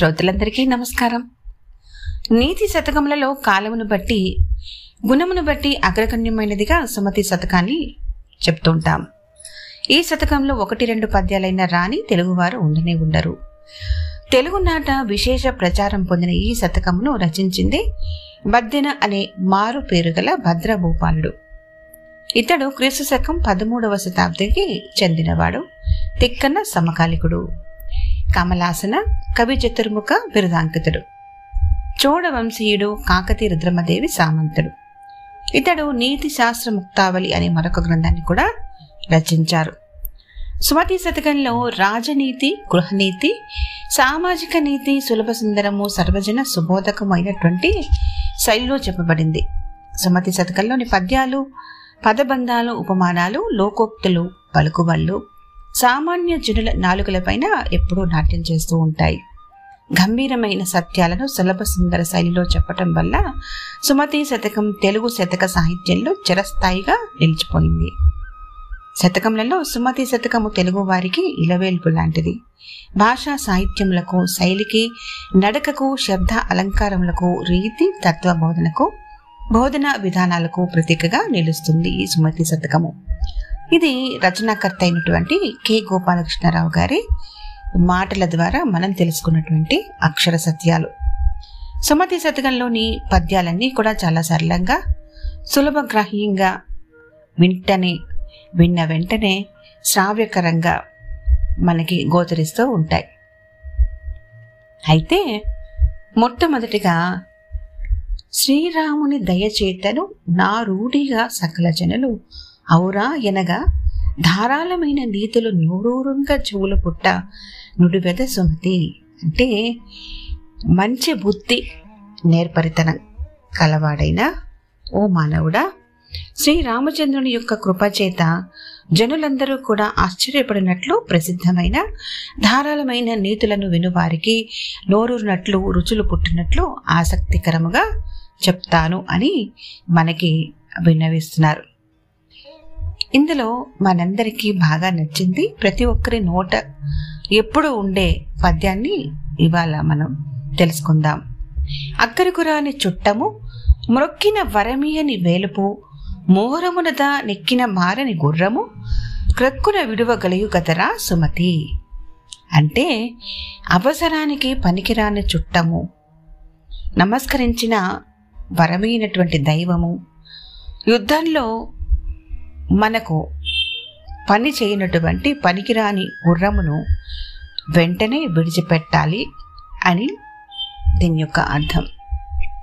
శ్రోతలందరికీ నమస్కారం. నీతి శతకములలో కాలమును బట్టి గుణమును బట్టి అగ్రగణ్యమైనదిగా సుమతి శతకాన్ని చెప్తుంటాం ఈ శతకంలో ఒకటి రెండు పద్యాలైన రాని తెలుగువారు ఉండనే ఉండరు. తెలుగునాట విశేష ప్రచారం పొందిన ఈ శతకమును రచించింది బద్దెన అనే మారు పేరు గల భద్రభూపాలుడు. ఇతడు క్రీస్తు శకం పదమూడవ శతాబ్దికి చెందినవాడు తిక్కన సమకాలికుడు. కమలాసన కవి చతుర్ముఖ బిరుదాంకితుడు. చోడవంశీయుడు కాకతి రుద్రమదేవి సామంతుడు. ఇతడు నీతి శాస్త్ర ముక్తావళి అనే మరొక గ్రంథాన్ని కూడా రచించారు. సుమతి శతకంలో రాజనీతి గృహనీతి సామాజిక నీతి సులభ సుందరము సర్వజన సుబోధకమైనటువంటి శైలిలో చెప్పబడింది. సుమతి శతకంలోని పద్యాలు పదబంధాలు ఉపమానాలు లోకోక్తులు పలుకుబళ్ళు సామాన్య జనుల నాలుకలపైన ఎప్పుడూ నాట్యం చేస్తూ ఉంటాయి. గంభీరమైన సత్యాలను సులభ సుందర శైలిలో చెప్పటం వల్ల సుమతి శతకం తెలుగు శతక సాహిత్యంలో చిరస్థాయిగా నిలిచిపోయింది. శతకంలలో సుమతి శతకము తెలుగు వారికి ఇలవేల్పు లాంటిది. భాషా సాహిత్యములకు శైలికి నడకకు శబ్ద అలంకారములకు రీతి తత్వబోధనకు బోధన విధానాలకు ప్రతీకగా నిలుస్తుంది ఈ సుమతి శతకము. ఇది రచనాకర్త అయినటువంటి కె. గోపాలకృష్ణారావు గారి మాటల ద్వారా మనం తెలుసుకున్నటువంటి అక్షర సత్యాలు. సుమతి శతకంలోని పద్యాలన్నీ కూడా చాలా సరళంగా సులభగ్రాహ్యంగా వింటనే విన్న వెంటనే శ్రావ్యకరంగా మనకి గోచరిస్తూ ఉంటాయి. అయితే మొట్టమొదటిగా శ్రీరాముని దయచేతను నా రూఢిగా సకల జనులు ఔరా ఎనగా ధారాళమైన నీతులు నూరూరుగా చెవుల పుట్ట నుడివెద సుమతి అంటే మంచి బుద్ధి నేర్పరితనం కలవాడైన ఓ మానవుడా. శ్రీరామచంద్రుని యొక్క కృపచేత జనులందరూ కూడా ఆశ్చర్యపడినట్లు ప్రసిద్ధమైన ధారాళమైన నీతులను వినువారికి నోరూరినట్లు రుచులు పుట్టినట్లు ఆసక్తికరముగా చెప్తాను అని మనకి విన్నవిస్తున్నారు. ఇందులో మనందరికీ బాగా నచ్చింది ప్రతి ఒక్కరి నోట ఎప్పుడు ఉండే పద్యాన్ని ఇవాళ మనం తెలుసుకుందాం. అక్కరికురాని చుట్టము మ్రొక్కిన వరమీయని వేలుపు మోహరమునద నెక్కిన మారని గుర్రము క్రక్కున విడువగలియు కదరా సుమతి. అంటే అవసరానికి పనికిరాని చుట్టము నమస్కరించిన వరమైనటువంటి దైవము యుద్ధంలో మనకు పని చేయనటువంటి పనికిరాని గుర్రమును వెంటనే విడిచిపెట్టాలి అని దీని యొక్క అర్థం.